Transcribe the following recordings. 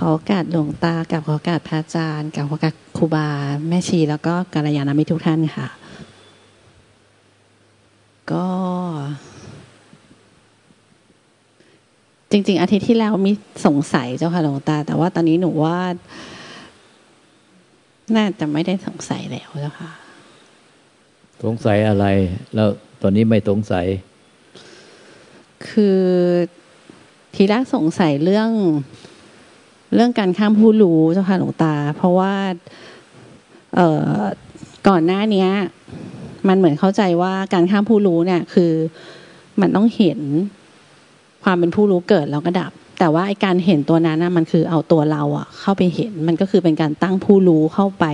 กับขอโอกาสหลวงตากับขอโอกาสพระอาจารย์กับขอโอกาสครูบาแม่ชีแล้วก็กัลยาณมิตรทุกท่านค่ะ ก็ จริง ๆ อาทิตย์ที่แล้วมีสงสัยเจ้าค่ะหลวงตา แต่ว่าตอนนี้หนูว่า น่าจะไม่ได้สงสัยแล้วเจ้าค่ะ สงสัยอะไร แล้วตอนนี้ไม่สงสัย คือทีแรกสงสัยเรื่อง เรื่องการข้ามผู้รู้เจ้าค่ะหลวงตา เพราะว่าเออก่อนหน้านี้มันเหมือนเข้าใจว่าการข้ามผู้รู้เนี่ย คือมันต้องเห็นความเป็นผู้รู้เกิดแล้วก็ดับ แต่ว่าไอการเห็นตัวนั้นนะมันคือเอาตัวเราอะเข้าไปเห็นมันก็คือเป็นการตั้งผู้รู้เข้าไป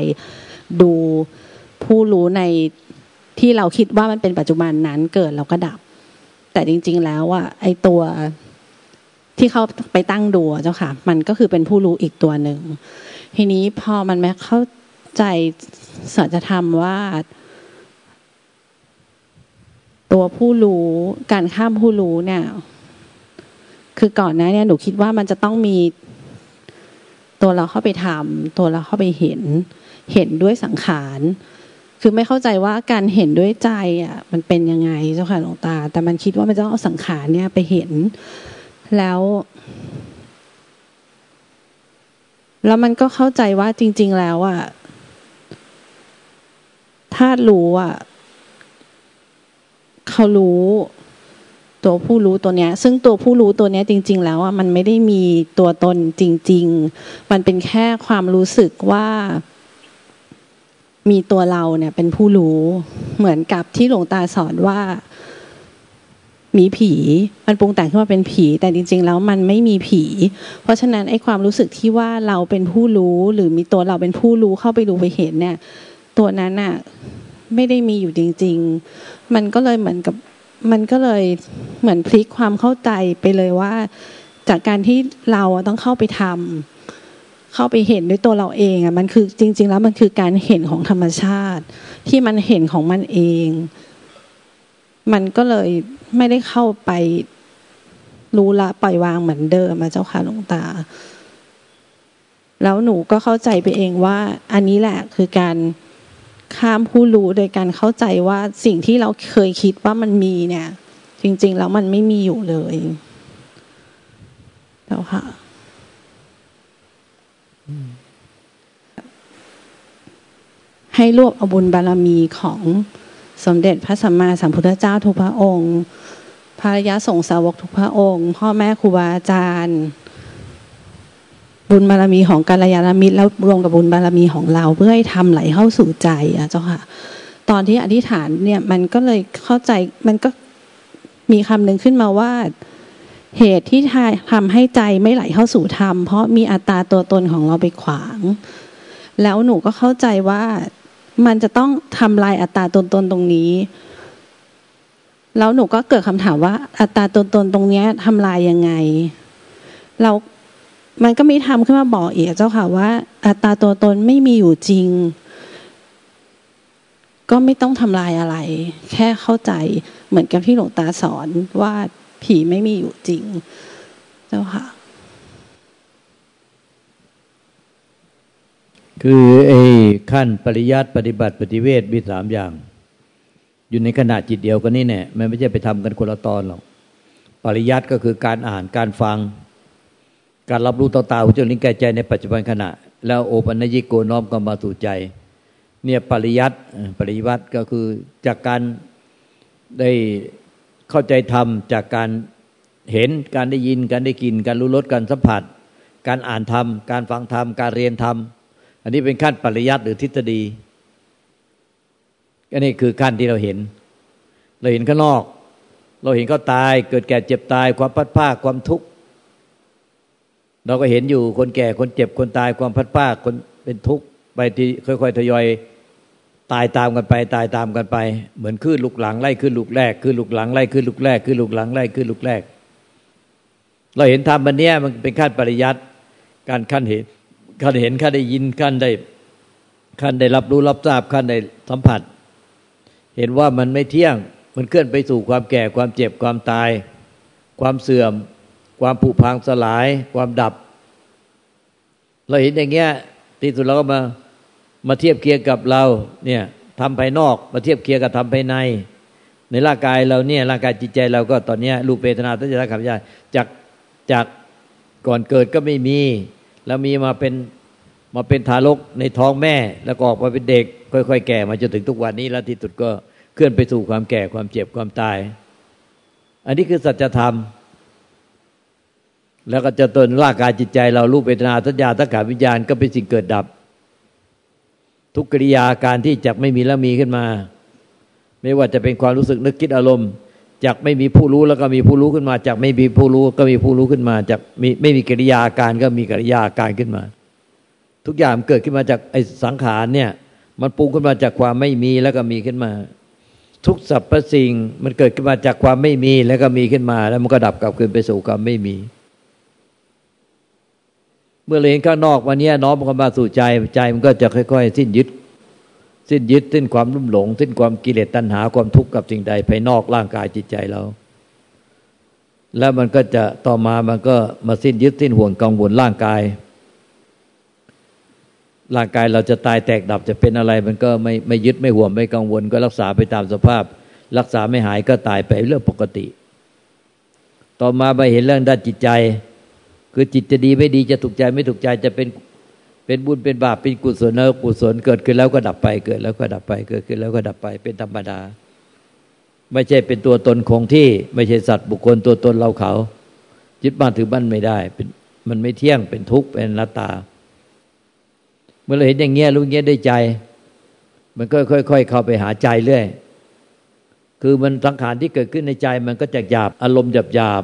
ดูผู้รู้ในที่เราคิดว่ามันเป็นปัจจุบันนั้นเกิดแล้วก็ดับ แต่จริง ๆ แล้วอะไอตัว ที่เขาไปตั้งดูเจ้าค่ะ มันก็คือเป็นผู้รู้อีกตัวหนึ่ง ทีนี้พอมันไม่เข้าใจสัจธรรมว่า ตัวผู้รู้การข้ามผู้รู้เนี่ย คือก่อนหน้าเนี่ยหนูคิดว่ามันจะต้องมีตัวเราเข้าไปทำตัวเราเข้าไปเห็น เห็นด้วยสังขาร คือไม่เข้าใจว่าการเห็นด้วยใจอะ มันเป็นยังไงเจ้าค่ะหลวงตา แต่มันคิดว่ามันจะเอาสังขารเนี่ยไปเห็น แล้ว แล้วมันก็เข้าใจว่าจริง ๆ แล้วอะถ้ารู้อะเขารู้ ตัวผู้รู้ตัวเนี้ย ซึ่งตัวผู้รู้ตัวเนี้ยจริง ๆ แล้วอะมันไม่ได้มีตัวตนจริง ๆ มันเป็นแค่ความรู้สึกว่ามีตัวเราเนี่ยเป็นผู้รู้เหมือนกับที่หลวงตาสอนว่า มีผี มันปรุงแต่งขึ้นมาเป็นผี แต่จริง ๆ แล้วมันไม่มีผี เพราะฉะนั้นไอ้ความรู้สึกที่ว่าเราเป็นผู้รู้หรือมีตัวเราเป็นผู้รู้เข้าไปดูไปเห็นเนี่ย ตัวนั้นน่ะไม่ได้มีอยู่จริง ๆ มันก็เลยเหมือนกับมันก็เลยเหมือนพลิกความเข้าใจไปเลยว่า จากการที่เราต้องเข้าไปทำเข้าไปเห็นด้วยตัวเราเองอะมันคือจริง ๆ แล้วมันคือการเห็นของธรรมชาติ ที่มันเห็นของมันเอง มันก็เลยไม่ได้เข้าไปรู้ละปล่อยวางเหมือนเดิมมาเจ้าค่ะหลวงตา แล้วหนูก็เข้าใจไปเองว่า อันนี้แหละคือการข้ามผู้รู้โดยการเข้าใจว่าสิ่งที่เราเคยคิดว่ามันมีเนี่ย จริง ๆ แล้วมันไม่มีอยู่เลยแล้วค่ะให้รวบเอาบุญบารมีของ สมเด็จพระสัมมาสัมพุทธเจ้าทุกพระองค์ภรรยาสงสาวกทุกพระองค์ พ่อแม่ครูบาอาจารย์ บุญบารมีของกัลยาณมิตรแล้วรวมกับบุญบารมีของเราเพื่อให้ทำไหลเข้าสู่ใจอะเจ้าค่ะ ตอนที่อธิษฐานเนี่ยมันก็เลยเข้าใจมันก็มีคำหนึ่งขึ้นมาว่าเหตุที่ทำให้ใจไม่ไหลเข้าสู่ธรรมเพราะมีอัตตาตัวตนของเราไปขวาง แล้วหนูก็เข้าใจว่า มันจะต้องทำลายอัตราตนตนตรงนี้ แล้วหนูก็เกิดคำถามว่า อัตราตนตนตรงนี้ทำลายยังไง เรา มันก็มีทำขึ้นมาบอกอีกเจ้าค่ะว่า อัตราตัวตนไม่มีอยู่จริง ก็ไม่ต้องทำลายอะไร แค่เข้าใจเหมือนกับที่หลวงตาสอนว่าผีไม่มีอยู่จริง เจ้าค่ะ คือไอ้ขั้นปริยัติปฏิบัติปฏิเวทมีสามอย่าง อยู่ในขณะจิตเดียวกันนี่แน่มันไม่ใช่ไปทำกันคนละตอนหรอกปริยัติก็คือการอ่านการฟัง การรับรู้ต่อตาหูจมูกลิ้นกายใจในปัจจุบันขณะ แล้วโอปัญญิโกน้อมก็มาสู่ใจ เนี่ยปริยัติปริยัติก็คือจากการได้เข้าใจธรรมจากการเห็นการได้ยินการได้กิน การรู้รสการสัมผัส การอ่านธรรม การฟังธรรม การเรียนธรรม อันนี้เป็นขั้นปริยัติหรือทฤษฎีอันนี้คือขั้นที่เราเห็น เราเห็นข้างนอก เราเห็นเขาตาย เกิดแก่เจ็บตาย ความพัดผ้าความทุกข์เราก็เห็นอยู่คนแก่คนเจ็บคนตายความพัดผ้าคนเป็นทุกข์ไปที่ค่อยๆทยอยตายตามกันไป ตายตามกันไป เหมือนขึ้นลูกหลังไล่ขึ้นลูกแรกขึ้นลูกหลังไล่ขึ้นลูกแรกขึ้นลูกหลังไล่ขึ้นลูกแรก เราเห็นธรรมบันเนี้ยมันเป็นขั้นปริยัติการขั้นเหตุ ขั้นเห็นขั้นได้ยินขั้นได้ขั้นได้รับรู้รับทราบขั้นได้สัมผัส เห็นว่ามันไม่เที่ยง มันเคลื่อนไปสู่ความแก่ความเจ็บความตาย ความเสื่อม ความผุพังสลาย ความดับ เราเห็นอย่างเงี้ยที่สุดเราก็มามาเทียบเคียงกับเราเนี่ยทำภายนอกมาเทียบเคียงกับทำภายใน ในร่างกายเราเนี่ยร่างกายจิตใจเราก็ตอนเนี้ยรูปเวทนาตัณหาขับยาจากจากก่อนเกิดก็ไม่มี แล้วมีมาเป็นมาเป็นทารกในท้องแม่ แล้วก็ออกมาเป็นเด็ก ค่อย ๆ แก่มาจนถึงทุกวันนี้แล้วที่สุดก็เคลื่อนไปสู่ความแก่ความเจ็บความตาย อันนี้คือสัจธรรม แล้วก็จะตนร่างกายจิตใจ เรารูปเวทนาสัญญาตั้งขาวิญญาณก็เป็นสิ่งเกิดดับ ทุกกิริยาการที่จะไม่มีแล้วมีขึ้นมา ไม่ว่าจะเป็นความรู้สึกนึกคิดอารมณ์ จากไม่มีผู้รู้แล้วก็มีผู้รู้ขึ้นมา จากไม่มีผู้รู้ก็มีผู้รู้ขึ้นมา จากมีไม่มีกิริยาการก็มีกิริยาการขึ้นมา ทุกอย่างเกิดขึ้นมาจากไอ้สังขารเนี่ย มันปรุงขึ้นมาจากความไม่มีแล้วก็มีขึ้นมา ทุกสรรพสิ่งมันเกิดขึ้นมาจากความไม่มีแล้วก็มีขึ้นมา แล้วมันก็ดับกลับคืนไปสู่ความไม่มี เมื่อเลนข้างนอกวันนี้น้อมมันมาสู่ใจใจมันก็จะค่อย ๆ สิ้นยึด สิ้นยึดสิ้นความรุ่มหลง สิ้นความกิเลสตัณหาความทุกข์กับสิ่งใดภายนอกร่างกายจิตใจเรา แล้วมันก็จะต่อมามันก็มาสิ้นยึดสิ้นห่วงกังวลร่างกาย ร่างกายเราจะตายแตกดับจะเป็นอะไร มันก็ไม่ไม่ยึดไม่ห่วงไม่กังวล ก็รักษาไปตามสภาพ รักษาไม่หายก็ตายไปเรื่องปกติ ต่อมาไปเห็นเรื่องด้านจิตใจ คือจิตจะดีไม่ดีจะถูกใจไม่ถูกใจจะเป็น เป็นบุญเป็นบาปเป็นกุศลแล้วกุศลเกิดขึ้นแล้วก็ดับไปเกิดแล้วก็ดับไปเกิดขึ้นแล้วก็ดับไปเป็นธรรมดา ไม่ใช่เป็นตัวตนคงที่ไม่ใช่สัตว์บุคคลตัวตนเราเขายึดบ้านถือบ้านไม่ได้เป็นมันไม่เที่ยงเป็นทุกข์เป็นนัตตา เมื่อเราเห็นอย่างเงี้ยรู้เงี้ยได้ใจ มันก็ค่อยๆเข้าไปหาใจเรื่อยคือมันสังขารที่เกิดขึ้นในใจมันก็จะหยาบอารมณ์หยาบหยาบ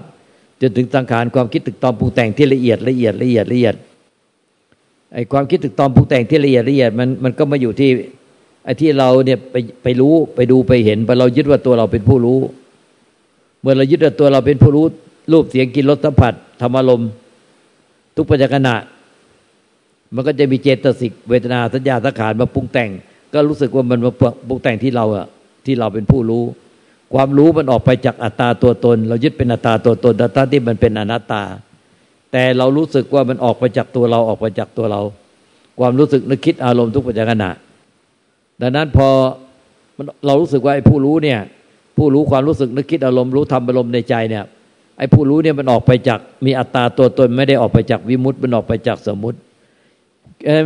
จนถึงสังขารความคิดตึกตอมปรุงแต่งที่ละเอียดละเอียดละเอียดละเอียด ไอ้ความคิดตึกตอมปรุงแต่งที่ละเอียดละเอียดมันมันก็มาอยู่ที่ไอ้ที่เราเนี่ยไปไปรู้ไปดูไปเห็นพอเรายึดว่าตัวเราเป็นผู้รู้ เมื่อเรายึดว่าตัวเราเป็นผู้รู้ รูปเสียงกินรสสัมผัสธรรมารมทุกปัจจุบันมันก็จะมีเจตสิกเวทนาสัญญาสังขารมาปรุงแต่ง ก็รู้สึกว่ามันมาปรุงแต่งที่เราอะที่เราเป็นผู้รู้ ความรู้มันออกไปจากอัตตาตัวตน เรายึดเป็นอัตตาตัวตนแต่ทั้งที่มันเป็นอนัตตา แต่เรารู้สึกว่ามันออกไปจากตัวเราออกไปจากตัวเรา ความรู้สึกนึกคิดอารมณ์ทุกปัจจุบันดังนั้นพอเรารู้สึกว่าไอ้ผู้รู้เนี่ย ผู้รู้ความรู้สึกนึกคิดอารมณ์รู้ทำอารมณ์ในใจเนี่ยไอ้ผู้รู้เนี่ยมันออกไปจากมีอัตตาตัวตนไม่ได้ออกไปจากวิมุตต์มันออกไปจากสมมุติ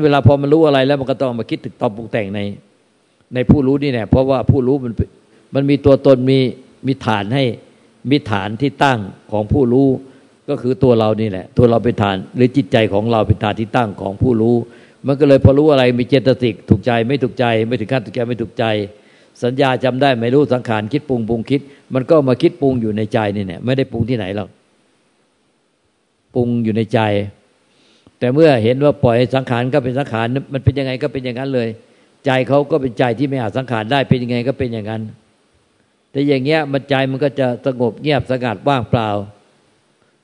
เวลาพอมันรู้อะไรแล้วมันก็ต้องมาคิดถึงตอปรุงแต่งใน ในผู้รู้นี่แหละเพราะว่าผู้รู้มันมันมีตัวตนมีมีฐานให้มีฐานที่ตั้งของผู้รู้ ก็คือตัวเรานี่แหละ ตัวเราเป็นฐาน หรือจิตใจของเราเป็นฐานที่ตั้งของผู้รู้ มันก็เลยพอรู้อะไรมีเจตสิกถูกใจไม่ถูกใจ ไม่ถึงขั้นถูกใจไม่ถูกใจ สัญญาจำได้ไม่รู้สังขารคิดปรุงปรุงคิด มันก็มาคิดปรุงอยู่ในใจนี่แหละไม่ได้ปรุงที่ไหนหรอกปรุงอยู่ในใจ แต่เมื่อเห็นว่าปล่อยสังขารก็เป็นสังขารมันเป็นยังไงก็เป็นอย่างนั้นเลย ใจเขาก็เป็นใจที่ไม่อาจสังขารได้เป็นยังไงก็เป็นอย่างนั้น แต่อย่างเงี้ยมันใจมันก็จะสงบเงียบสงัดว่างเปล่า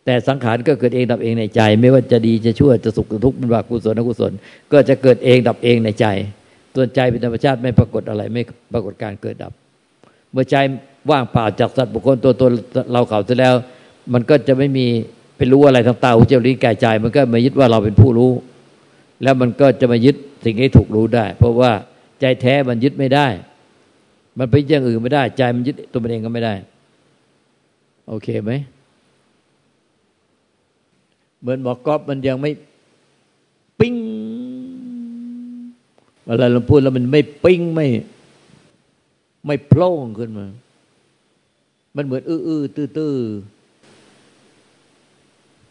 แต่สังขารก็เกิดเองดับเองในใจ ไม่ว่าจะดีจะชั่วจะสุขจะทุกข์เป็นบาปกุศลอกุศล ก็จะเกิดเองดับเองในใจตัวใจเป็นธรรมชาติไม่ปรากฏอะไรไม่ปรากฏการเกิดดับ เมื่อใจว่างเปล่าจากสัตว์บุคคลตัวตนเราเขาเสร็จแล้ว มันก็จะไม่มีเป็นรู้อะไรทางตาหูจมูกลิ้นกายใจ มันก็มายึดว่าเราเป็นผู้รู้ แล้วมันก็จะมายึดสิ่งที่ถูกรู้ได้ เพราะว่าใจแท้มันยึดไม่ได้ มันไปอย่างอื่นไม่ได้ ใจมันยึดตัวมันเองก็ไม่ได้ โอเคไหม เหมือนหมอกอฟมันยังไม่ปิ้งเวลาเราพูดแล้วมันไม่ปิ้งไม่ ไม่โพล่งขึ้นมา มันเหมือนอื้ออื้อตื้อตื้อ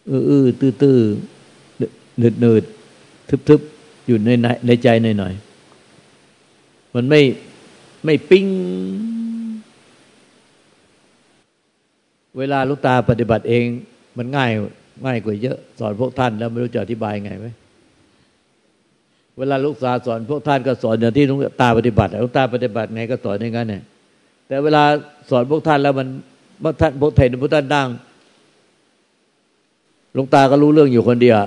อื้ออื้อตื้อตื้อหนืดหนืดทึบทึบอยู่ในในใจหน่อยหน่อยมันไม่ไม่ปิ้ง เวลาลูกตาปฏิบัติเอง มันง่าย ง่ายกว่าเยอะ สอนพวกท่านแล้วไม่รู้จะอธิบายไงไหมเวลาลูกสาวสอนพวกท่านก็สอนอย่างที่ลุงตาปฏิบัติลุงตาปฏิบัติไงก็สอนอย่างนั้นเนี่ยแต่เวลาสอนพวกท่านแล้วมันพวกท่านพวกเทนพวกท่านนั่งลุงตาก็รู้เรื่องอยู่คนเดียว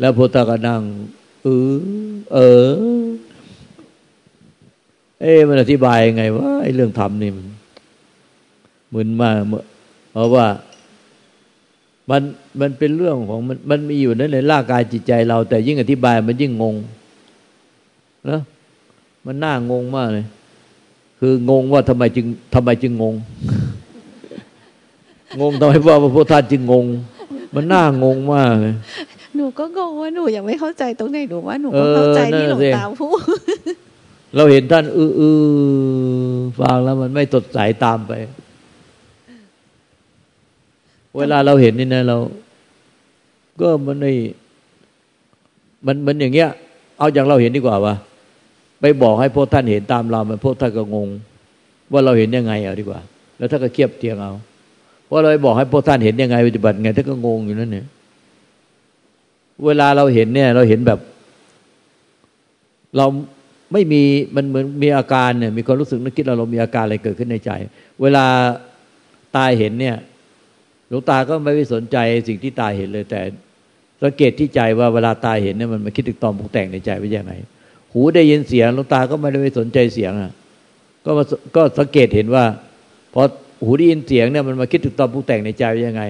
แล้วพวกตาก็นั่งเออเออ เอ๊มันอธิบายยังไงว่าไอ้เรื่องธรรมนี่มันมึนมากเพราะว่า มันมันเป็นเรื่องของมันมันมีอยู่นั่นในร่างกายจิตใจเรา แต่ยิ่งอธิบายมันยิ่งงงนะมันน่างงมากเลย คืองงว่าทำไมจึงทำไมจึงงง งงทำไมว่าพระพุทธท่านจึงงง มันน่างงมากเลยหนูก็งงว่าหนูยังไม่เข้าใจตรงไหนหนูว่าหนูก็เข้าใจที่หลวงตาพูดเราเห็นท่าน อืออฟังแล้วมันไม่ตดสายตามไป เวลาเราเห็นนี่นะเรา ก็มันในมันมันอย่างเงี้ย เอาอย่างเราเห็นดีกว่าวะไปบอกให้พวกท่านเห็นตามเรามันพวกท่านก็งง ว่าเราเห็นยังไงเอาดีกว่า แล้วถ้านก็เคียบเทียงเอาเพราเราไปบอกให้พวกท่านเห็นยังไงปฏิบัติไงท่านก็งงอยู่นั่นเนี่ยเวลาเราเห็นเนี่ย เราเห็นแบบ เราไม่มีมันเหมือนมีอาการเนี่ย มีความรู้สึกนึกคิดเราเรามีอาการอะไรเกิดขึ้นในใจ เวลาตายเห็นเนี่ย ลวงตาก็ไม่ไปสนใจสิ่งที่ตาเห็นเลยแต่ สังเกตที่ใจว่าเวลาตาเห็นเนี่ยมันมาคิดถึงตอนปรุงแต่งในใจว่ายังไง หูได้ยินเสียงหลวงตาก็ไม่ได้ไปสนใจเสียงอะ ก็มาก็สังเกตเห็นว่าพอหูได้ยินเสียงเนี่ยมันมาคิดถึงตอนปรุงแต่งในใจว่ายังไง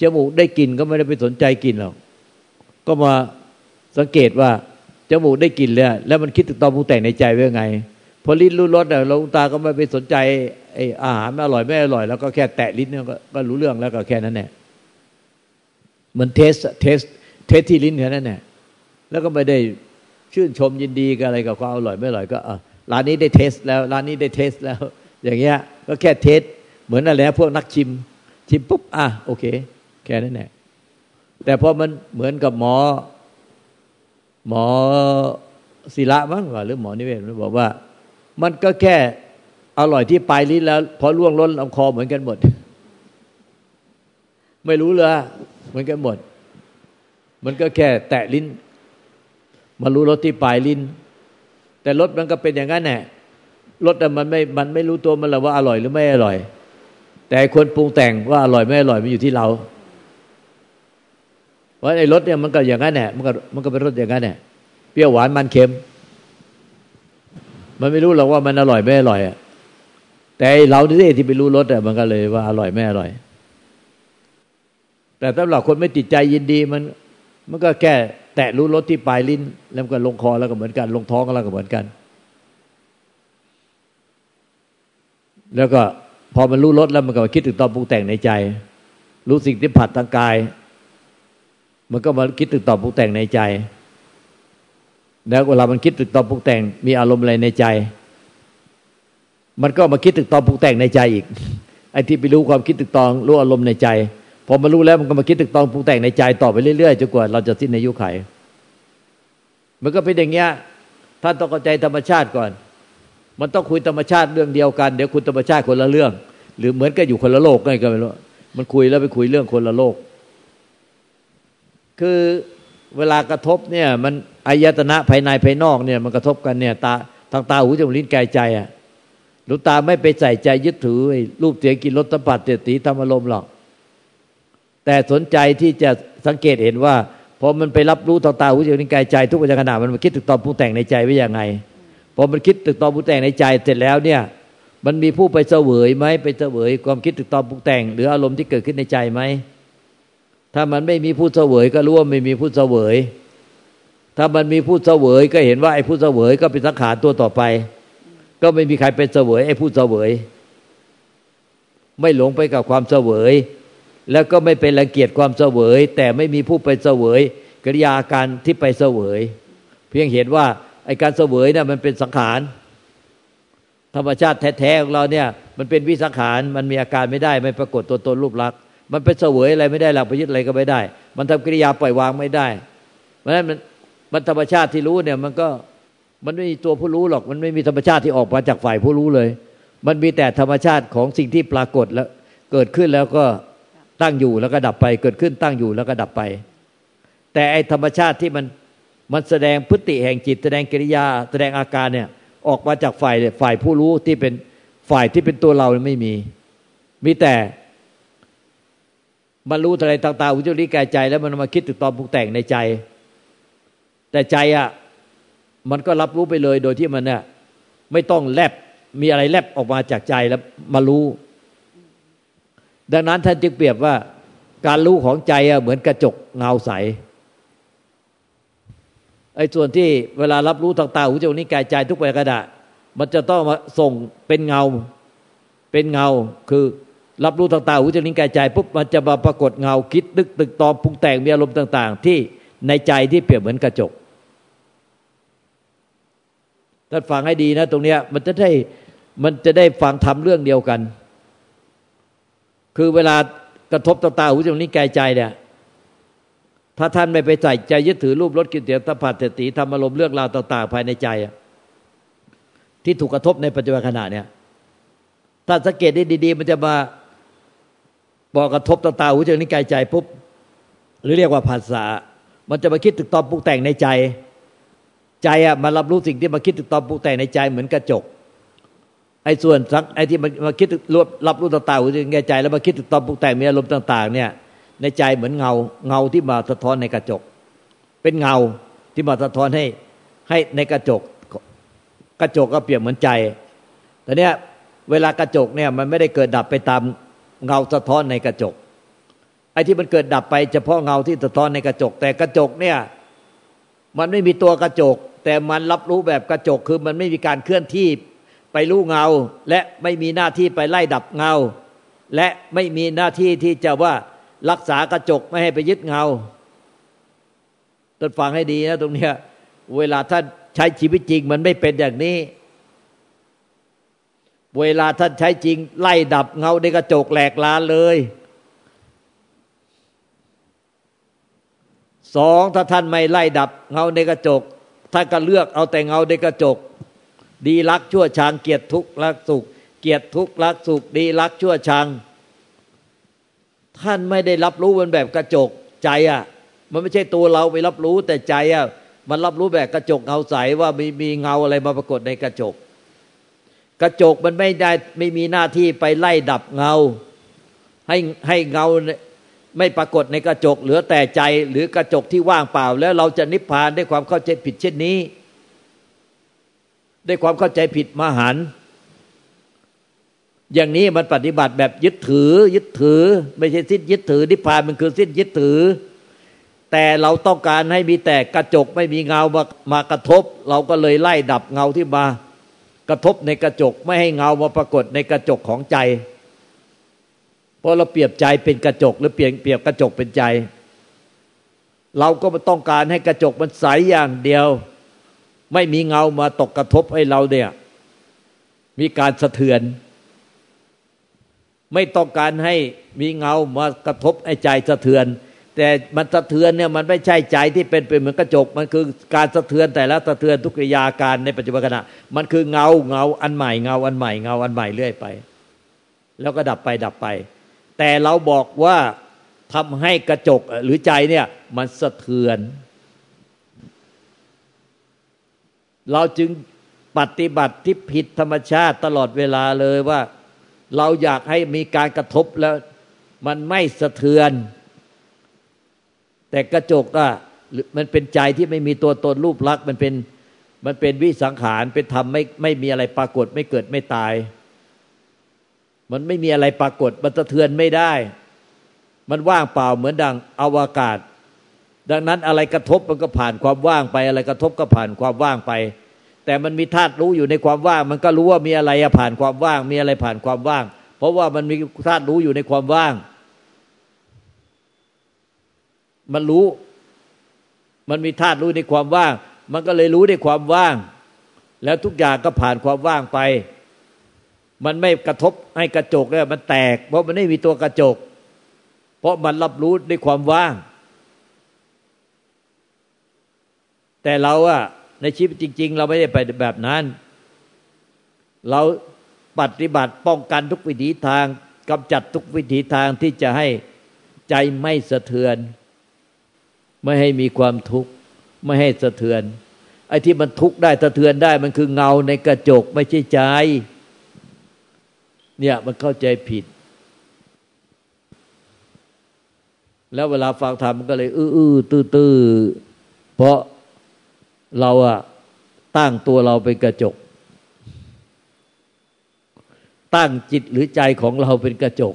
จมูกได้กลิ่นก็ไม่ได้ไปสนใจกลิ่นหรอกก็มาสังเกตว่าจมูกได้กลิ่นแล้ว แล้วมันคิดถึงตอนปรุงแต่งในใจว่ายังไง พอลิ้นรู้รสเนี่ยหลวงตาก็ไม่ไปสนใจไอ้อาหารไม่อร่อยไม่อร่อย แล้วก็แค่แตะลิ้นเนี่ยก็รู้เรื่องแล้วก็แค่นั้นแหละมัน test test test ที่ลิ้นแค่นั้นแหละแล้วก็ไม่ได้ชื่นชมยินดีกับอะไรกับความอร่อยไม่อร่อยก็ร้านนี้ได้ test แล้วร้านนี้ได้ test แล้ว อย่างเงี้ย ก็แค่ test เหมือนอะไรพวกนักชิม ชิมปุ๊บอะโอเค แค่นั้นแหละแต่พอมันเหมือนกับหมอ หมอศิละมั้งหรือหมอนิเวศมันบอกว่า มันก็แค่อร่อยที่ปลายลิ้นแล้ว พอล่วงล้นลำคอเหมือนกันหมด ไม่รู้เลยเหมือนกันหมด มันก็แค่แตะลิ้นมารู้รสที่ปลายลิ้น แต่รสมันก็เป็นอย่างนั้นแหละรสมันไม่มันไม่รู้ตัวมันหรอกว่าอร่อยหรือไม่อร่อย แต่คนปรุงแต่งว่าอร่อยไม่อร่อยมันอยู่ที่เราว่าไอ้รสเนี่ยมันก็อย่างนั้นแหละมันก็มันก็เป็นรสอย่างนั้นแหละเปรี้ยวหวานมันเค็ม มันไม่รู้หรอกว่ามันอร่อยไม่อร่อยอะแต่เราที่ที่ไปรู้รสอะมันก็เลยว่าอร่อยไม่อร่อย แต่สำหรับคนไม่ติดใจยินดีมัน มันก็แค่แตะรู้รสที่ปลายลิ้น แล้วก็ลงคอแล้วก็เหมือนกัน ลงท้องแล้วก็เหมือนกัน แล้วก็พอมันรู้รสแล้วมันก็คิดถึงตอนปรุงแต่งในใจ รู้สิ่งที่ผัดทางกาย มันก็มาคิดถึงตอนปรุงแต่งในใจ แล้วเวลามันคิดถึงตอนปรุงแต่ง มีอารมณ์อะไรในใจ มันก็มาคิดถึงตอนปรุงแต่งในใจอีกไอ้ที่ไปรู้ความคิดถึงตอนรู้อารมณ์ในใจพอมารู้แล้วมันก็มาคิดถึงตอนปรุงแต่งในใจต่อไปเรื่อยๆจนกว่าเราจะสิ้นในยุไข มันก็เป็นอย่างเงี้ยท่านต้องเข้าใจธรรมชาติก่อน มันต้องคุยธรรมชาติเรื่องเดียวกัน เดี๋ยวคุณธรรมชาติคนละเรื่อง หรือเหมือนกับอยู่คนละโลกไงก็ไม่รู้มันคุยแล้วไปคุยเรื่องคนละโลก คือ เวลากระทบเนี่ย มันอายตนะภายในภายนอกเนี่ย มันกระทบกันเนี่ยตาทางตาหูจมูกลิ้นกายใจอะลูกตาไม่ไปใส่ใจยึดถือรูปเสียงกินรสสัมผัสเตียตีธรรมอารมณ์หรอก แต่สนใจที่จะสังเกตเห็นว่าพอมันไปรับรู้ต่อตาหูจมูกลิ้นกายใจ ทุกปัจจุบันมันมาคิดถึงตอนผู้แต่งในใจไว้ยังไงพอมันคิดถึงตอนผู้แต่งในใจเสร็จแล้วเนี่ย มันมีผู้ไปเสวยไหมไปเสวยความคิดถึงตอนผู้แต่ง หรืออารมณ์ที่เกิดขึ้นในใจไหม ถ้ามันไม่มีผู้เสวยก็รู้ว่าไม่มีผู้เสวย ถ้ามันมีผู้เสวยก็เห็นว่าไอ้ผู้เสวยก็เป็นสังขารตัวต่อไป ก็ไม่มีใครเป็นเสวยไอ้ผู้เสวย ไม่หลงไปกับความเสวย แล้วก็ไม่เป็นรังเกียจความเสวย แต่ไม่มีผู้ไปเสวยกิริยาการที่ไปเสวย เพียงเห็นว่าไอ้การเสวยเนี่ยมันเป็นสังขารธรรมชาติแท้ๆของเราเนี่ย มันเป็นวิสังขารมันมีอาการไม่ได้ ไม่ปรากฏตัวตนรูปลักษณ์ มันเป็นเสวยอะไรไม่ได้หลักไปยึดอะไรก็ไม่ได้ มันทำกิริยาปล่อยวางไม่ได้ เพราะฉะนั้นมันมันธรรมชาติที่รู้เนี่ยมันก็มันไม่มีตัวผู้รู้หรอก มันไม่มีธรรมชาติที่ออกมาจากฝ่ายผู้รู้เลย มันมีแต่ธรรมชาติของสิ่งที่ปรากฏแล้วเกิดขึ้นแล้วก็ตั้งอยู่แล้วก็ดับไป เกิดขึ้นตั้งอยู่แล้วก็ดับไป แต่ไอธรรมชาติที่มันมันแสดงพฤติแห่งจิต แสดงกิริยา แสดงอาการเนี่ยออกมาจากฝ่ายฝ่ายผู้รู้ที่เป็นฝ่ายที่เป็นตัวเราไม่มี มีแต่ มันรู้อะไรต่างๆอุจจาริกายใจ แล้วมันมาคิดถึงตอนปรุงแต่งในใจ แต่ใจอะมันก็รับรู้ไปเลยโดยที่มันเนี่ยไม่ต้องแลบมีอะไรแลบออกมาจากใจแล้วมารู้ ดังนั้นท่านจึงเปรียบว่า การรู้ของใจอะเหมือนกระจกเงาใสไอ้ส่วนที่เวลารับรู้ทางตาหูจมูกนิ้กายใจทุกไปกระดามันจะต้องมาส่งเป็นเงา เป็นเงาคือ รับรู้ทางตาหูจมูกนิ้วกายใจปุ๊บมันจะมาปรากฏเงาคิดนึกตึกตอมปรุงแต่งมีอารมณ์ต่าง ๆ ที่ในใจที่เปรียบเหมือนกระจกท่านฟังให้ดีนะ ตรงเนี้ยมันจะได้มันจะได้ฟังทำเรื่องเดียวกัน คือเวลากระทบตาตาหูจมูกนิ้วกายใจเนี่ย ถ้าท่านไม่ไปใส่ใจยึดถือรูปรสกลิ่นเสียงสัมผัสเสติธรรมอารมณ์เรื่องราวต่างๆภายในใจที่ถูกกระทบในปัจจุบันขณะเนี่ยถ้าสังเกตได้ดี ๆ มันจะมา บอกกระทบตาตาหูจมูกนิ้วกายใจปุ๊บหรือเรียกว่าภาษา มันจะมาคิดถึงตอนปรุงแต่งในใจ ใจอะมารับรู้สิ่งที่มาคิดถึงตอนปรุงแต่งในใจเหมือนกระจก ไอ้ส่วนสังไอ้ที่มันมาคิดรับรู้ต่างๆในใจ แล้วมาคิดถึงตอนปรุงแต่งมีอารมณ์ต่าง ๆ เนี่ย ในใจเหมือนเงาเงาที่มาสะท้อนในกระจก เป็นเงาที่มาสะท้อนให้ให้ในกระจกกระจกก็เปรียบเหมือนใจแต่เนี้ยเวลากระจกเนี่ยมันไม่ได้เกิดดับไปตาม เงาสะท้อนในกระจก ไอ้ที่มันเกิดดับไปเฉพาะเงาที่สะท้อนในกระจก แต่กระจกเนี่ย มันไม่มีตัวกระจก แต่มันรับรู้แบบกระจกคือมันไม่มีการเคลื่อนที่ไปรู้เงา และไม่มีหน้าที่ไปไล่ดับเงา และไม่มีหน้าที่ที่จะว่ารักษากระจกไม่ให้ไปยึดเงาต้นฟังให้ดีนะตรงเนี้ยเวลาท่านใช้ชีวิตจริงมันไม่เป็นอย่างนี้ เวลาท่านใช้จริง ไล่ดับเงาในกระจกแหลกลานเลยสองถ้าท่านไม่ไล่ดับเงาในกระจกท่านก็เลือกเอาแต่เงาในกระจก ดีรักชั่วชังเกียรติทุกข์รักสุข เกียรติทุกข์รักสุข ดีรักชั่วชัง ท่านไม่ได้รับรู้มันแบบกระจกใจอะ มันไม่ใช่ตัวเราไปรับรู้แต่ใจอะมันรับรู้แบบกระจกเงาใสว่ามีมีเงาอะไรมาปรากฏในกระจก กระจกมันไม่ได้ไม่มีหน้าที่ไปไล่ดับเงา ให้ให้เงาไม่ปรากฏในกระจกเหลือแต่ใจหรือกระจกที่ว่างเปล่า แล้วเราจะนิพพานด้วยความเข้าใจผิดเช่นนี้ด้วยความเข้าใจผิดมหันอย่างนี้มันปฏิบัติแบบยึดถือ ยึดถือ ไม่ใช่สิ้นยึดถือนิพพานมันคือสิ้นยึดถือ แต่เราต้องการให้มีแต่กระจกไม่มีเงามามากระทบ เราก็เลยไล่ดับเงาที่มา กระทบในกระจกไม่ให้เงามาปรากฏในกระจกของใจ เพราะเราเปรียบใจเป็นกระจก หรือเปลี่ยนเปรียบกระจกเป็นใจ เราก็ต้องการให้กระจกมันใสอย่างเดียว ไม่มีเงามาตกกระทบให้เราเนี่ย มีการสะเทือน ไม่ต้องการให้มีเงามากระทบให้ใจสะเทือน แต่มันสะเทือนเนี่ยมันไม่ใช่ใจที่เป็นเป็นเหมือนกระจก มันคือการสะเทือนแต่ละสะเทือนทุกกิยาการในปัจจุบันขณะมันคือเงาเงาอันใหม่เงาอันใหม่เงาอันใหม่เรื่อยไป แล้วก็ดับไปดับไป แต่เราบอกว่าทำให้กระจกหรือใจเนี่ยมันสะเทือน เราจึงปฏิบัติที่ผิดธรรมชาติตลอดเวลาเลยว่า เราอยากให้มีการกระทบแล้ว มันไม่สะเทือน แต่กระจกอะมันเป็นใจที่ไม่มีตัวตนรูปลักษณ์มันเป็นมันเป็นวิสังขารเป็นธรรมไม่ไม่มีอะไรปรากฏไม่เกิดไม่ตาย มันไม่มีอะไรปรากฏมันสะเทือนไม่ได้ มันว่างเปล่าเหมือนดังอวกาศ ดังนั้นอะไรกระทบมันก็ผ่านความว่างไป อะไรกระทบก็ผ่านความว่างไป แต่มันมีธาตุรู้อยู่ในความว่าง มันก็รู้ว่ามีอะไรผ่านความว่าง มีอะไรผ่านความว่าง เพราะว่ามันมีธาตุรู้อยู่ในความว่าง มันรู้ มันมีธาตุรู้ในความว่าง มันก็เลยรู้ในความว่าง แล้วทุกอย่างก็ผ่านความว่างไป มันไม่กระทบให้กระจกเนี่ยมันแตก เพราะมันไม่มีตัวกระจก เพราะมันรับรู้ด้วยความว่าง แต่เราอะในชีวิตจริง ๆ เราไม่ได้ไปแบบนั้น เราปฏิบัติป้องกันทุกวิถีทางกำจัดทุกวิถีทางที่จะให้ใจไม่สะเทือน ไม่ให้มีความทุกข์ ไม่ให้สะเทือน ไอ้ที่มันทุกข์ได้สะเทือนได้มันคือเงาในกระจกไม่ใช่ใจ เนี่ยมันเข้าใจผิด แล้วเวลาฟังธรรมมันก็เลย อื้อตื้อตื้อเพราะเราอะตั้งตัวเราเป็นกระจก ตั้งจิตหรือใจของเราเป็นกระจก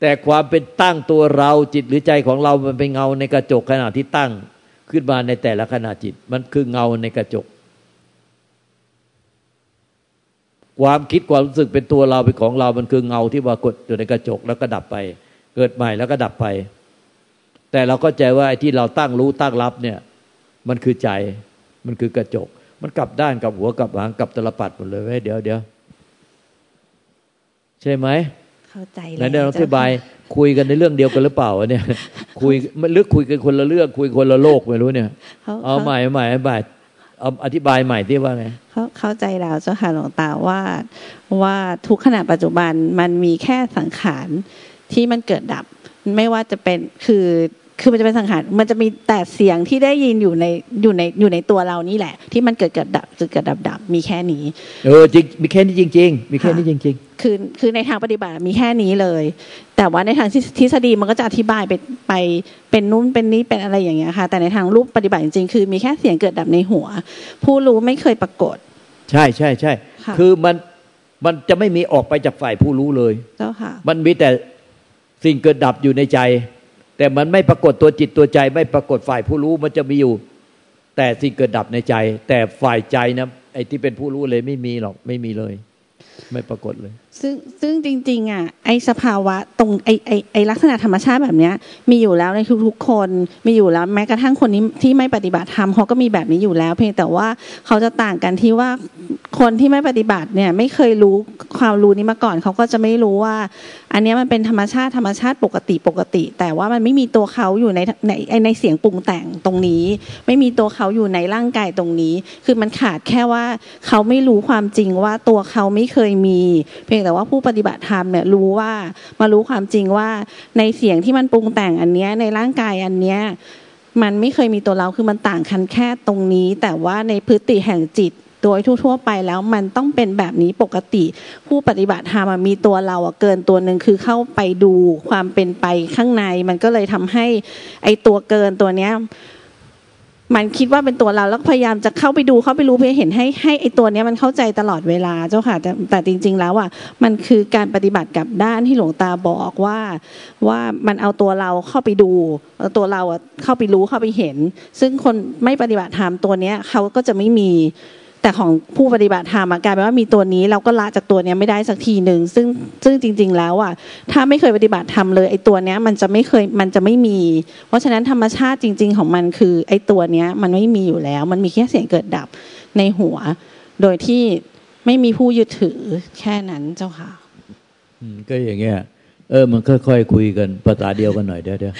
แต่ความเป็นตั้งตัวเราจิตหรือใจของเรามันเป็นเงาในกระจกขณะที่ตั้งขึ้นมาในแต่ละขณะจิต มันคือเงาในกระจก ความคิดความรู้สึกเป็นตัวเราเป็นของเรา มันคือเงาที่ปรากฏอยู่ในกระจกแล้วก็ดับไป เกิดใหม่แล้วก็ดับไป แต่เราก็ใจว่าไอ้ที่เราตั้งรู้ตั้งรับเนี่ย มันคือใจ มันคือกระจก มันกลับด้านกับหัวกับหางกับตลปัดหมดเลยเว้ยเดี๋ยวเดี๋ยวใช่ไหม เข้าใจแล้วเนี่ยเราอธิบายคุยกันในเรื่องเดียวกันหรือเปล่าเนี่ย คุยไม่ลึกคุยกันคนละเรื่องคุยคนละโลกไม่รู้เนี่ย เอาใหม่ใหม่ใหม่เอาอธิบายใหม่ที่ว่าไงเขาเข้าใจแล้วเจ้าค่ะหลวงตาว่าว่าทุกขณะปัจจุบันมันมีแค่สังขารที่มันเกิดดับ ไม่ว่าจะเป็นคือ คือมันจะเป็นสังขาร มันจะมีแต่เสียงที่ได้ยินอยู่ในอยู่ในอยู่ในตัวเรานี่แหละ ที่มันเกิดเกิดดับเกิดดับดับมีแค่นี้ เออจริงมีแค่นี้จริง ๆ มีแค่นี้จริง ๆ คือคือในทางปฏิบัติมีแค่นี้เลย แต่ว่าในทางทฤษฎีมันก็จะอธิบายไปไปเป็นนู้นเป็นนี้เป็นอะไรอย่างเงี้ยค่ะ แต่ในทางรูปปฏิบัติจริงๆคือมีแค่เสียงเกิดดับในหัว ผู้รู้ไม่เคยปรากฏ ใช่ใช่ใช่คือมันมันจะไม่มีออกไปจากฝ่ายผู้รู้เลยเจ้าค่ะ มันมีแต่สิ่งเกิดดับอยู่ในใจ แต่มันไม่ปรากฏตัวจิตตัวใจ ไม่ปรากฏฝ่ายผู้รู้มันจะมีอยู่ แต่สิ่งเกิดดับในใจ แต่ฝ่ายใจนะไอ้ที่เป็นผู้รู้เลยไม่มีหรอกไม่มีเลย ไม่ปรากฏเลย ซึ่งซึ่งจริงๆอะไอสภาวะตรงไอไอไอลักษณะธรรมชาติแบบเนี้ย มีอยู่แล้วในทุกๆคนมีอยู่แล้วแม้กระทั่งคนนี้ที่ไม่ปฏิบัติธรรมเขาก็มีแบบนี้อยู่แล้ว เพียงแต่ว่าเขาจะต่างกันที่ว่าคนที่ไม่ปฏิบัติเนี่ยไม่เคยรู้ความรู้นี้มาก่อนเขาก็จะไม่รู้ว่า อันนี้มันเป็นธรรมชาติธรรมชาติปกติปกติ แต่ว่ามันไม่มีตัวเขาอยู่ในในในเสียงปรุงแต่งตรงนี้ ไม่มีตัวเขาอยู่ในร่างกายตรงนี้ คือมันขาดแค่ว่าเขาไม่รู้ความจริงว่าตัวเขาไม่เคยมี เพียงแต่ว่าผู้ปฏิบัติธรรมเนี่ยรู้ว่ามารู้ความจริงว่าในเสียงที่มันปรุงแต่งอันเนี้ยในร่างกายอันเนี้ยมันไม่เคยมีตัวเราคือมันต่างกันแค่ตรงนี้ แต่ว่าในพฤติแห่งจิตโดยทั่ว ๆ ไปแล้วมันต้องเป็นแบบนี้ปกติ ผู้ปฏิบัติธรรมมีตัวเราเกินตัวหนึ่งคือเข้าไปดูความเป็นไปข้างในมันก็เลยทำให้ไอตัวเกินตัวเนี้ย มันคิดว่าเป็นตัวเราแล้วพยายามจะเข้าไปดูเข้าไปรู้เพื่อเห็นให้ให้ไอตัวนี้มันเข้าใจตลอดเวลาเจ้าค่ะแต่แต่จริง ๆ แล้วอะมันคือการปฏิบัติกับด้านที่หลวงตาบอกว่าว่ามันเอาตัวเราเข้าไปดูตัวเราเข้าไปรู้เข้าไปเห็น ซึ่งคนไม่ปฏิบัติธรรมตัวเนี้ยเขาก็จะไม่มี แต่ของผู้ปฏิบัติธรรมกลายเป็นว่ามีตัวนี้เราก็ละจากตัวนี้ไม่ได้สักทีหนึ่งซึ่งซึ่งจริง ๆ แล้วอะถ้าไม่เคยปฏิบัติธรรมเลยไอ้ตัวเนี้ยมันจะไม่เคยมันจะไม่มี เพราะฉะนั้นธรรมชาติจริง ๆ ของมันคือ ไอ้ตัวเนี้ยมันไม่มีอยู่แล้ว มันมีแค่เสียงเกิดดับในหัว โดยที่ไม่มีผู้ยึดถือแค่นั้นเจ้าค่ะก็อย่างเงี้ยเออ มันค่อยๆคุยกันภาษาเดียวกันหน่อยเดี๋ยวเดี๋ยว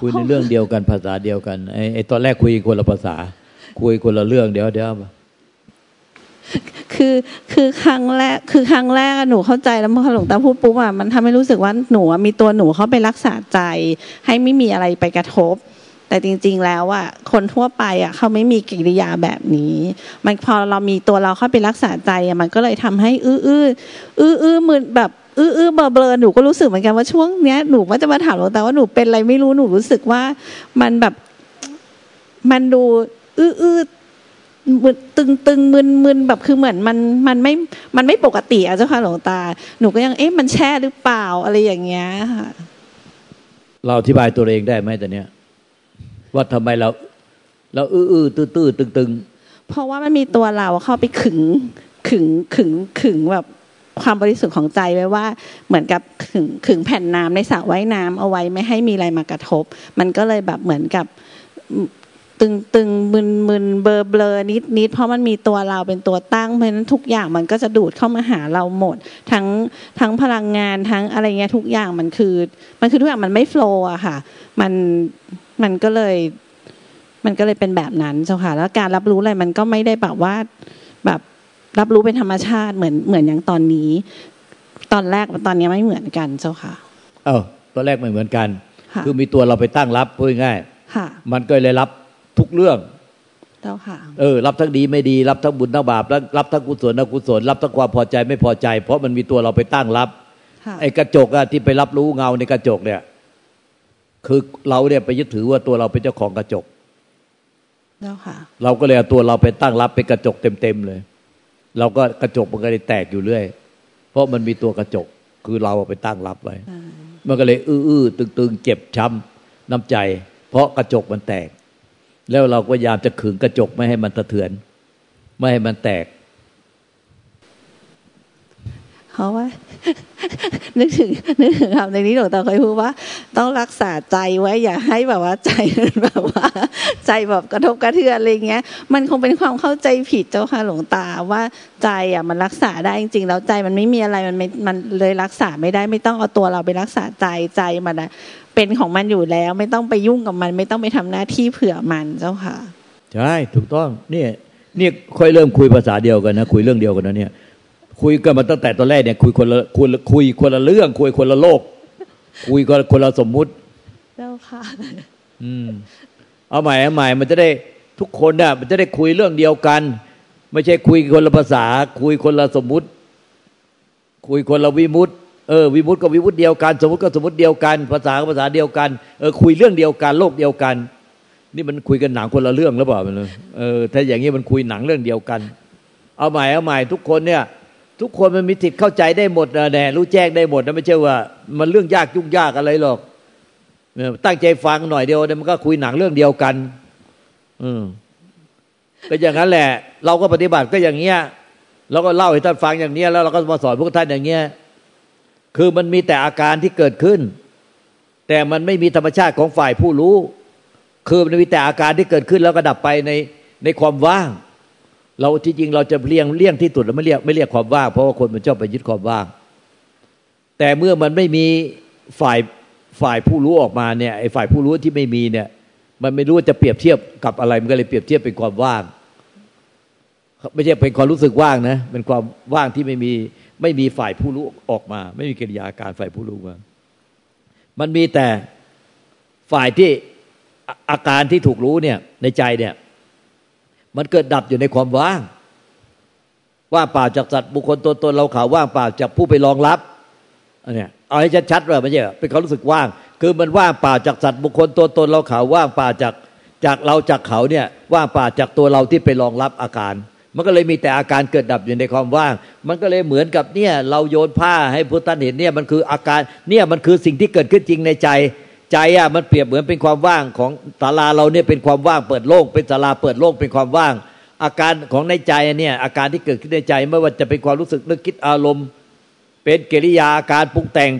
คุยในเรื่องเดียวกันภาษาเดียวกันไอ้ไอ้ตอนแรกคุยคนละภาษา คุยคนละเรื่องเดี๋ยวเดี๋ยวคือคือครั้งแรกคือครั้งแรกหนูเข้าใจแล้วพอหลวงตาพูดปุ๊บอะมันทำให้รู้สึกว่าหนูมีตัวหนูเข้าไปรักษาใจ ให้ไม่มีอะไรไปกระทบ แต่จริง ๆ แล้วอะคนทั่วไปอะเขาไม่มีกิริยาแบบนี้ มันพอเรามีตัวเราเข้าไปรักษาใจอะมันก็เลยทำให้อื้ออื้ออื้ออื้อมืนแบบอื้ออื้อเบลเบลหนูก็รู้สึกเหมือนกันว่าช่วงเนี้ยหนูก็จะมาถามหลวงตาว่าหนูเป็นอะไรไม่รู้หนูรู้สึกว่ามันแบบมันดู อื้ออื้อตึงตึงมึนมึนแบบคือเหมือนมันมันไม่มันไม่ปกติอะเจ้าค่ะหลวงตา หนูก็ยังเอ๊ะมันแช่หรือเปล่าอะไรอย่างเงี้ยค่ะเราอธิบายตัวเองได้ไหมแต่เนี้ย ว่าทำไมเราเราอื้ออื้อตื้อตื้อตึงตึงเพราะว่ามันมีตัวเราเข้าไปขึงขึงขึงขึงแบบความบริสุทธิ์ของใจไว้ว่า เหมือนกับขึงขึงแผ่นน้ำในสระว่ายน้ำเอาไว้ไม่ให้มีอะไรมากระทบ มันก็เลยแบบเหมือนกับ ตึงตึงมึนมึนเบอร์เบลอนิดนิดเพราะมันมีตัวเราเป็นตัวตั้งเพราะฉะนั้นทุกอย่างมันก็จะดูดเข้ามาหาเราหมด ทั้งทั้งพลังงานทั้งอะไรเงี้ยทุกอย่างมันคือ มันคือทุกอย่างมันไม่โฟล์อะค่ะ มันมันก็เลย มันก็เลยเป็นแบบนั้นเจ้าค่ะ แล้วการรับรู้อะไรมันก็ไม่ได้แบบว่าแบบรับรู้เป็นธรรมชาติเหมือนเหมือนอย่างตอนนี้ ตอนแรกตอนนี้ไม่เหมือนกันเจ้าค่ะ เออตอนแรกไม่เหมือนกัน คือมีตัวเราไปตั้งรับพูดง่ายมันก็เลยรับ ทุกเรื่องเจ้าค่ะ เออ รับทั้งดีไม่ดี รับทั้งบุญทั้งบาปแล้วรับทั้งกุศลอกุศลรับทั้งความพอใจไม่พอใจ เพราะมันมีตัวเราไปตั้งรับไอ้กระจกอะที่ไปรับรู้เงาในกระจกเนี่ย คือเราเนี่ยไปยึดถือว่าตัวเราเป็นเจ้าของกระจกเจ้าค่ะ เราก็เลยเอาตัวเราไปตั้งรับเป็นกระจกเต็มๆเลย เราก็กระจกมันก็เลยแตกอยู่เรื่อย เพราะมันมีตัวกระจก คือเราไปตั้งรับไว้ มันก็เลยอื้อๆตึงๆ เจ็บช้ำน้ำใจ เพราะกระจกมันแตก แล้วเราก็พยายามจะขึงกระจกไม่ให้มันสะเทือน ไม่ให้มันแตก เพราะว่า นึกถึงนึกถึงคำในนี้หลวงตาเคยพูดว่า ต้องรักษาใจไว้อย่าให้แบบว่าใจแบบว่า ใจแบบกระทบกระเทือนอะไรเงี้ย มันคงเป็นความเข้าใจผิดเจ้าค่ะหลวงตาว่าใจอะมันรักษาได้จริงๆแล้วใจมันไม่มีอะไรมันไม่มันเลยรักษาไม่ได้ไม่ต้องเอาตัวเราไปรักษาใจใจมันอะเป็นของมันอยู่แล้ว ไม่ต้องไปยุ่งกับมัน ไม่ต้องไปทำหน้าที่เผื่อมันเจ้าค่ะใช่ถูกต้องเนี่ยเนี่ยค่อยเริ่มคุยภาษาเดียวกันนะคุยเรื่องเดียวกันนะเนี่ย คุยกันมาตั้งแต่ตอนแรกเนี่ยคุยคนละคุยคุยคนละเรื่อง คุยคนละโลก คุยคนคนละสมมุติเจ้าค่ะ อืม เอาใหม่เอาใหม่มันจะได้ทุกคนเนี่ยมันจะได้คุยเรื่องเดียวกัน ไม่ใช่คุยคนละภาษา คุยคนละสมมุติ คุยคนละวิมุตเออวิมุตก็วิมุตเดียวกัน สมมติก็สมมติเดียวกัน ภาษาก็ภาษาเดียวกันเออคุยเรื่องเดียวกัน โลกเดียวกัน นี่มันคุยกันหนังคนละเรื่องหรือเปล่ามันเออถ้าอย่างนี้มันคุยหนังเรื่องเดียวกัน เอาใหม่เอาใหม่ทุกคนเนี่ย ทุกคนมันมีสิทธิ์เข้าใจได้หมดนะแน่รู้แจ้งได้หมดนะไม่ใช่ว่า มันเรื่องยากยุ่งยากอะไรหรอกตั้งใจฟังหน่อยเดียวมันก็คุยหนังเรื่องเดียวกัน อืมก็อย่างนั้นแหละ เราก็ปฏิบัติก็อย่างเงี้ยเราก็เล่าให้ท่านฟังอย่างเนี้ยแล้วเราก็มาสอนพวกท่านอย่างเงี้ยคือมันมีแต่อาการที่เกิดขึ้น แต่มันไม่มีธรรมชาติของฝ่ายผู้รู้ คือมันมีแต่อาการที่เกิดขึ้นแล้วก็ดับไปในในความว่าง เราที่จริงเราจะเลี่ยงเลี่ยงที่ตุดเราไม่เรียกไม่เรียกความว่างเพราะว่าคนมันชอบไปยึดความว่าง แต่เมื่อมันไม่มีฝ่ายฝ่ายผู้รู้ออกมาเนี่ยไอ้ฝ่ายผู้รู้ที่ไม่มีเนี่ย มันไม่รู้ว่าจะเปรียบเทียบกับอะไรมันก็เลยเปรียบเทียบเป็นความว่าง ไม่ใช่เป็นความรู้สึกว่างนะเป็นความว่างที่ไม่มีไม่มีฝ่ายผู้รู้ออกมา ไม่มีกิริยาการฝ่ายผู้รู้มา มันมีแต่ฝ่ายที่อาการที่ถูกรู้เนี่ยในใจเนี่ย มันเกิดดับอยู่ในความว่าง ว่างเปล่าจากสัตว์บุคคลตัวตนเราข่าวว่างเปล่าจากผู้ไปรองรับอันเนี้ยเอาให้ชัดๆว่าไม่ใช่เป็นเขารู้สึกว่าง คือมันว่างเปล่าจากสัตว์บุคคลตัวตนเราข่าวว่างเปล่าจากจากเราจากเขาเนี่ยว่างเปล่าจากตัวเราที่ไปรองรับอาการ มันก็เลยมีแต่อาการเกิดดับอยู่ในความว่าง มันก็เลยเหมือนกับเนี่ยเราโยนผ้าให้พุทธันเห็นเนี่ยมันคืออาการเนี่ยมันคือสิ่งที่เกิดขึ้นจริงในใจ ใจอะมันเปรียบเหมือนเป็นความว่างของศาลาเราเนี่ยเป็นความว่างเปิดโล่งเป็นศาลาเปิดโล่งเป็นความว่าง อาการของในใจเนี่ยอาการที่เกิดขึ้นในใจไม่ว่าจะเป็นความรู้สึกนึกคิดอารมณ์ เป็นกิริยาอาการปรุงแต่ง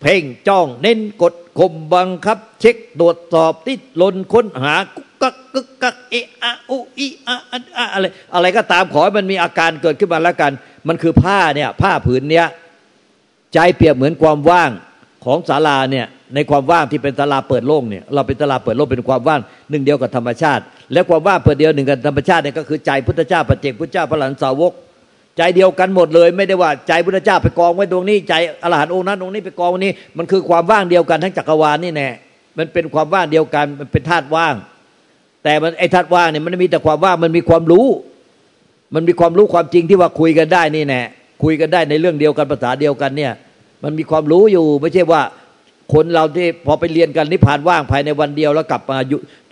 เพ่งจ้อง เน้นกดข่มบังคับ เช็คตรวจสอบติดลนค้นหากุกกักกึกกักเอะอะอุอีอะอะอะไรอะไรก็ตามขอให้มันมีอาการเกิดขึ้นมาแล้วกัน มันคือผ้าเนี่ยผ้าผืนเนี้ยใจเปรียบเหมือนความว่างของศาลาเนี่ย ในความว่างที่เป็นตลาเปิดโล่งเนี่ยเราเป็นตลาเปิดโล่งเป็นความว่างหนึ่งเดียวกับธรรมชาติ และความว่างเปิดเดียวหนึ่งกับธรรมชาติเนี่ยก็คือใจพุทธเจ้าปัจเจกพุทธเจ้าพระหลานสาวก ใจเดียวกันหมดเลย ไม่ได้ว่าใจพุทธเจ้าไปกองไว้ตรงนี้ใจอรหันต์องค์นั้นองค์นี้ไปกองนี้ มันคือความว่างเดียวกันทั้งจักรวาลนี่แน่มันเป็นความว่างเดียวกันมันเป็นธาตุว่าง แต่มันไอ้ธาตุว่างเนี่ยมันไม่มีแต่ความว่างมันมีความรู้ มันมีความรู้ความจริงที่ว่าคุยกันได้นี่แน่คุยกันได้ในเรื่องเดียวกันภาษาเดียวกันเนี่ย มันมีความรู้อยู่ไม่ใช่ว่า คนเราที่พอไปเรียนกันนิพพานว่างภายในวันเดียวแล้วกลับมา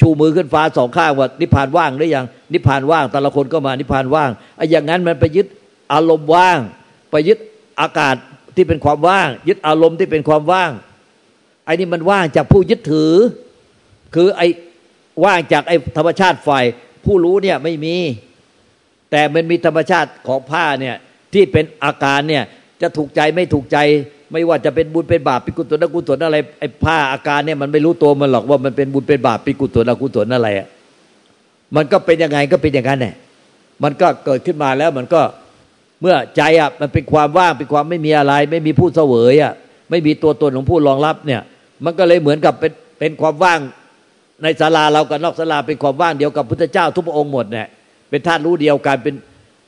ชูมือขึ้นฟ้าสองข้างว่านิพพานว่างหรือยังนิพพานว่าง แต่ละคนก็มานิพพานว่างไอ้อย่างนั้นมันไปยึดอารมณ์ว่าง ไปยึดอากาศที่เป็นความว่าง ยึดอารมณ์ที่เป็นความว่างไอ้นี่มันว่างจากผู้ยึดถือ คือไอ้ว่างจากไอ้ธรรมชาติฝ่ายผู้รู้เนี่ยไม่มี แต่มันมีธรรมชาติของผ้าเนี่ยที่เป็นอาการเนี่ย จะถูกใจไม่ถูกใจ ไม่ว่าจะเป็นบุญเป็นบาปเป็นกุศลอกุศลอะไรไอ้ผ้าอาการเนี่ยมันไม่รู้ตัวมันหรอกว่ามันเป็นบุญเป็นบาปเป็นกุศลอกุศลอะไรอะมันก็เป็นยังไงก็เป็นอย่างนั้นแหละมันก็เกิดขึ้นมาแล้วมันก็เมื่อใจอะมันเป็นความว่างเป็นความไม่มีอะไร ไม่มีผู้เสวยอะไม่มีตัวตนของผู้รองรับเนี่ย มันก็เลยเหมือนกับเป็นเป็นความว่างในศาลาเรากับนอกศาลาเป็นความว่างเดียวกับพุทธเจ้าทุกพระองค์หมดเนี่ยเป็นธาตุรู้เดียวกันเป็น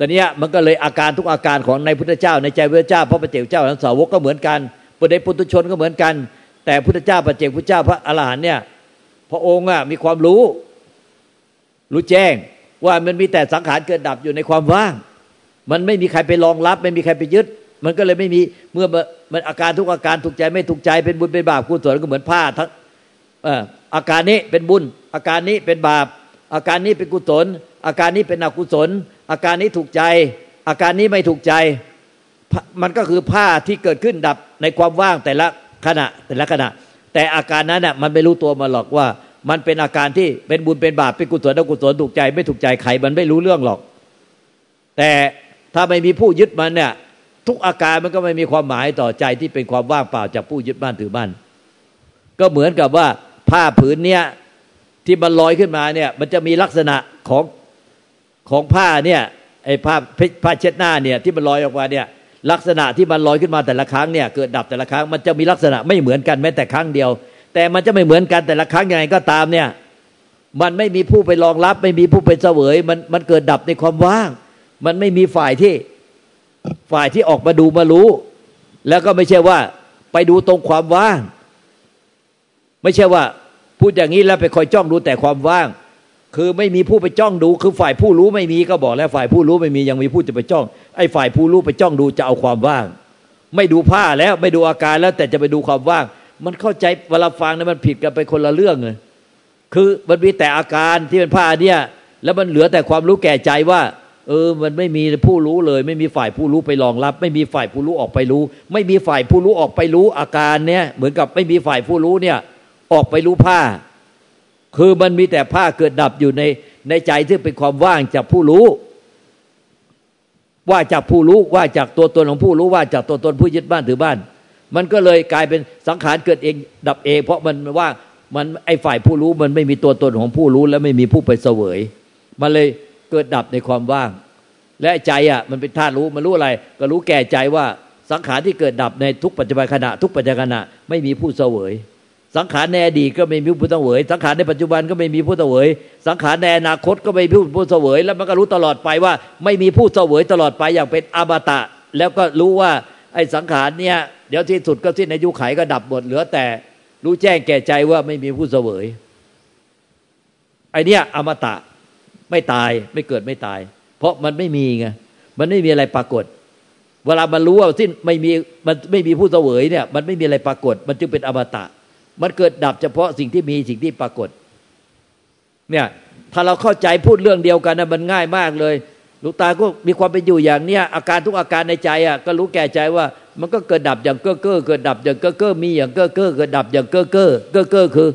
ตอนนี้มันก็เลยอาการทุกอาการของในพุทธเจ้า ในใจพระเจ้าพระปฏิเจกเจ้าทั้งสาวกก็เหมือนกันปุถุปุถุชนก็เหมือนกัน แต่พุทธเจ้าปฏิเจกพุทธเจ้าพระอรหันต์เนี่ยพระองค์อะมีความรู้รู้แจ้งว่ามันมีแต่สังขารเกิดดับอยู่ในความว่าง มันไม่มีใครไปรองรับ ไม่มีใครไปยึด มันก็เลยไม่มีเมื่อมันอาการทุกอาการถูกใจไม่ถูกใจเป็นบุญเป็นบาปกุศลก็เหมือนผ้าทั้งอาการนี้เป็นบุญ อาการนี้เป็นบาป อาการนี้เป็นกุศล อาการนี้เป็นอกุศล อาการนี้ถูกใจ อาการนี้ไม่ถูกใจ มันก็คือผ้าที่เกิดขึ้นดับในความว่างแต่ละขณะแต่ละขณะ แต่อาการนั้นน่ะมันไม่รู้ตัวมาหรอกว่า มันเป็นอาการที่เป็นบุญเป็นบาปเป็นกุศลอกุศลถูกใจ ไม่ถูกใจใครมันไม่รู้เรื่องหรอก แต่ถ้าไม่มีผู้ยึดมันเนี่ยทุกอาการมันก็ไม่มีความหมายต่อใจที่เป็นความว่างเปล่าจากผู้ยึดบ้านถือบ้านก็เหมือนกับว่าผ้าผืนเนี้ยที่มันลอยขึ้นมาเนี่ย มันจะมีลักษณะของ ของผ้าเนี่ยไอ้ผ้าผ้าเช็ดหน้าเนี่ยที่มันลอยออกมาเนี่ยลักษณะที่มันลอยขึ้นมาแต่ละครั้งเนี่ยเกิดดับแต่ละครั้งมันจะมีลักษณะไม่เหมือนกันแม้แต่ครั้งเดียว แต่มันจะไม่เหมือนกันแต่ละครั้งยังไงก็ตามเนี่ยมันไม่มีผู้ไปรองรับ ไม่มีผู้ไปเสวยมันมันเกิดดับในความว่าง มันไม่มีฝ่ายที่ฝ่ายที่ออกมาดูมารู้ แล้วก็ไม่ใช่ว่าไปดูตรงความว่าง ไม่ใช่ว่าพูดอย่างนี้แล้วไปคอยจ้องดูแต่ความว่าง คือไม่มีผู้ไปจ้องดู คือฝ่ายผู้รู้ไม่มีก็บอกแล้วฝ่ายผู้รู้ไม่มียังมีผู้จะไปจ้อง ไอ้ฝ่ายผู้รู้ไปจ้องดูจะเอาความว่าง ไม่ดูผ้าแล้วไม่ดูอาการแล้วแต่จะไปดูความว่าง มันเข้าใจเวลาฟังนะมันผิดกันไปคนละเรื่องเลยคือมันมีแต่อาการที่เป็นผ้าเนี่ย แล้วมันเหลือแต่ความรู้แก่ใจว่า เออ มันไม่มีผู้รู้เลย ไม่มีฝ่ายผู้รู้ไปรองรับ ไม่มีฝ่ายผู้รู้ออกไปรู้ ไม่มีฝ่ายผู้รู้ออกไปรู้อาการเนี้ยเหมือนกับไม่มีฝ่ายผู้รู้เนี่ย ออกไปรู้ผ้า คือมันมีแต่ผ้าเกิดดับอยู่ในในใจที่เป็นความว่างจากผู้รู้ ว่าจากผู้รู้ว่าจากตัวตนของผู้รู้ว่าจากตัวตนผู้ยึดบ้านถือบ้าน มันก็เลยกลายเป็นสังขารเกิดเองดับเอง เพราะมันว่ามันไอฝ่ายผู้รู้มันไม่มีตัวตนของผู้รู้ และไม่มีผู้ไปเสวย มันเลยเกิดดับในความว่าง และใจอะมันเป็นธาตุรู้มันรู้อะไร ก็รู้แก่ใจว่าสังขารที่เกิดดับในทุกปัจจุบันขณะ ทุกปัจจุบันขณะไม่มีผู้เสวย สังขารในอดีตก็ไม่มีผู้เสวย สังขารในปัจจุบันก็ไม่มีผู้เสวย สังขารในอนาคตก็ไม่มีผู้เสวย แล้วมันก็รู้ตลอดไปว่า ไม่มีผู้เสวยตลอดไปอย่างเป็นอมตะ แล้วก็รู้ว่าไอ้สังขารเนี่ยเดี๋ยวที่สุดก็สิ้นอายุไขก็ดับหมดเหลือแต่รู้แจ้งแก่ใจว่าไม่มีผู้เสวยไอเนี้ยอมตะไม่ตายไม่เกิดไม่ตาย เพราะมันไม่มีไงมันไม่มีอะไรปรากฏ เวลามันรู้ว่าสิ้นไม่มีมันไม่มีผู้เสวยเนี่ย มันไม่มีอะไรปรากฏ มันจึงเป็นอมตะ มันเกิดดับเฉพาะสิ่งที่มีสิ่งที่ปรากฏ เนี่ย ถ้าเราเข้าใจพูดเรื่องเดียวกันนะมันง่ายมากเลยลูกตาก็มีความเป็นอยู่อย่างเนี้ยอาการทุกอาการในใจอะก็รู้แก่ใจว่า มันก็เกิดดับอย่างเก้อเก้อเกิดดับอย่างเก้อเก้อมีอย่างเก้อเก้อเกิดดับอย่างเก้อเก้อเก้อเก้อคือ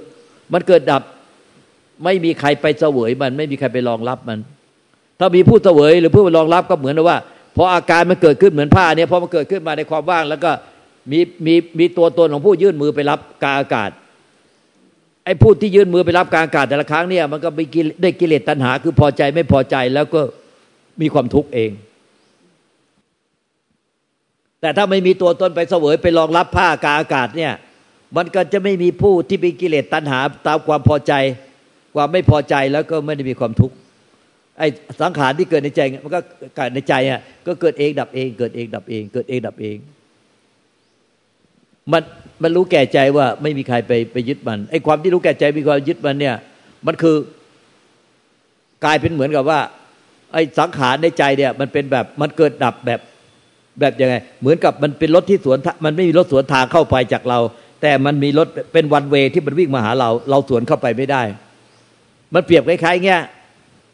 มันเกิดดับไม่มีใครไปเสวยมัน ไม่มีใครไปรองรับมัน ถ้ามีผู้เสวยหรือผู้ไปรองรับก็เหมือนว่าพออาการมันเกิดขึ้นเหมือนผ้าเนี่ยพอมันเกิดขึ้นมาในความว่างแล้วก็ มีมีมีตัวตนของผู้ยื่นมือไปรับกาอากาศไอ้ผู้ที่ยื่นมือไปรับกาอากาศแต่ละครั้งเนี่ย มันก็ไปได้กิเลสตัณหา คือพอใจไม่พอใจแล้วก็มีความทุกข์เอง แต่ถ้าไม่มีตัวตนไปเสวยไปรองรับผ้ากาอากาศเนี่ย มันก็จะไม่มีผู้ที่มีกิเลสตัณหาตามความพอใจ ความไม่พอใจแล้วก็ไม่ได้มีความทุกข์ไอ้สังขารที่เกิดในใจมันก็เกิดในใจอะก็เกิดเองดับเอง เกิดเองดับเอง เกิดเองดับเอง มันมันรู้แก่ใจว่าไม่มีใครไปไปยึดมันไอ้ความที่รู้แก่ใจมีความยึดมันเนี่ย มันคือกลายเป็นเหมือนกับว่า ไอ้สังขารในใจเนี่ย มันเป็นแบบมันเกิดดับแบบแบบยังไง เหมือนกับมันเป็นรถที่สวนมันไม่มีรถสวนทางเข้าไปจากเรา แต่มันมีรถเป็นวันเวที่มันวิ่งมาหาเรา เราสวนเข้าไปไม่ได้ มันเปรียบคล้ายๆเงี้ย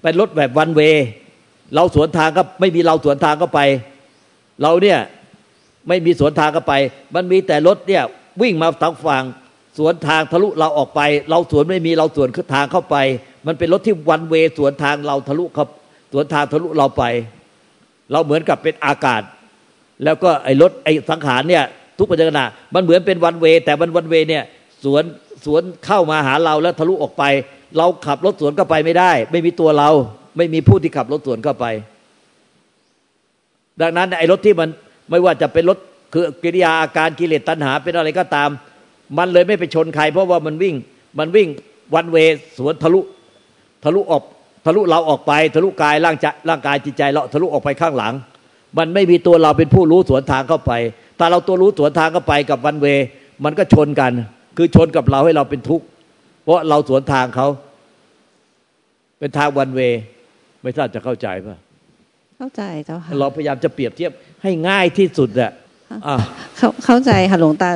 เป็นรถแบบวันเวเราสวนทางก็ไม่มีเราสวนทางก็ไป เราเนี่ย ไม่มีสวนทางก็ไป มันมีแต่รถเนี่ยวิ่งมาทางฝั่งสวนทางทะลุเราออกไป เราสวนไม่มีเราสวนทางเข้าไป มันเป็นรถที่วันเวสวนทางเราทะลุเขาสวนทางทะลุเราไป เราเหมือนกับเป็นอากาศ แล้วก็ไอ้รถไอ้สังขารเนี่ยทุกปัจจุบันมันเหมือนเป็นวันเว แต่มันวันเวเนี่ยสวนสวนเข้ามาหาเราแล้วทะลุออกไป เราขับรถสวนเข้าไปไม่ได้ ไม่มีตัวเรา ไม่มีผู้ที่ขับรถสวนเข้าไป ดังนั้นไอ้รถที่มัน ไม่ว่าจะเป็นรถคือกิริยาอาการกิเลสตัณหา เป็นอะไรก็ตาม มันเลยไม่ไปชนใคร เพราะว่ามันวิ่งมันวิ่งวันเวสวนทะลุทะลุออกทะลุเราออกไปทะลุกายร่างใจร่างกายจิตใจเราทะลุออกไปข้างหลัง มันไม่มีตัวเราเป็นผู้รู้สวนทางเข้าไปถ้าเราตัวรู้สวนทางเข้าไปกับวันเว มันก็ชนกัน คือชนกับเราให้เราเป็นทุกข์เพราะเราสวนทางเขา เป็นทางวันเว ไม่ทราบจะเข้าใจป่ะ เข้าใจเจ้าค่ะเราพยายามจะเปรียบเทียบให้ง่ายที่สุดอะเข้าเข้าใจค่ะหลวงตา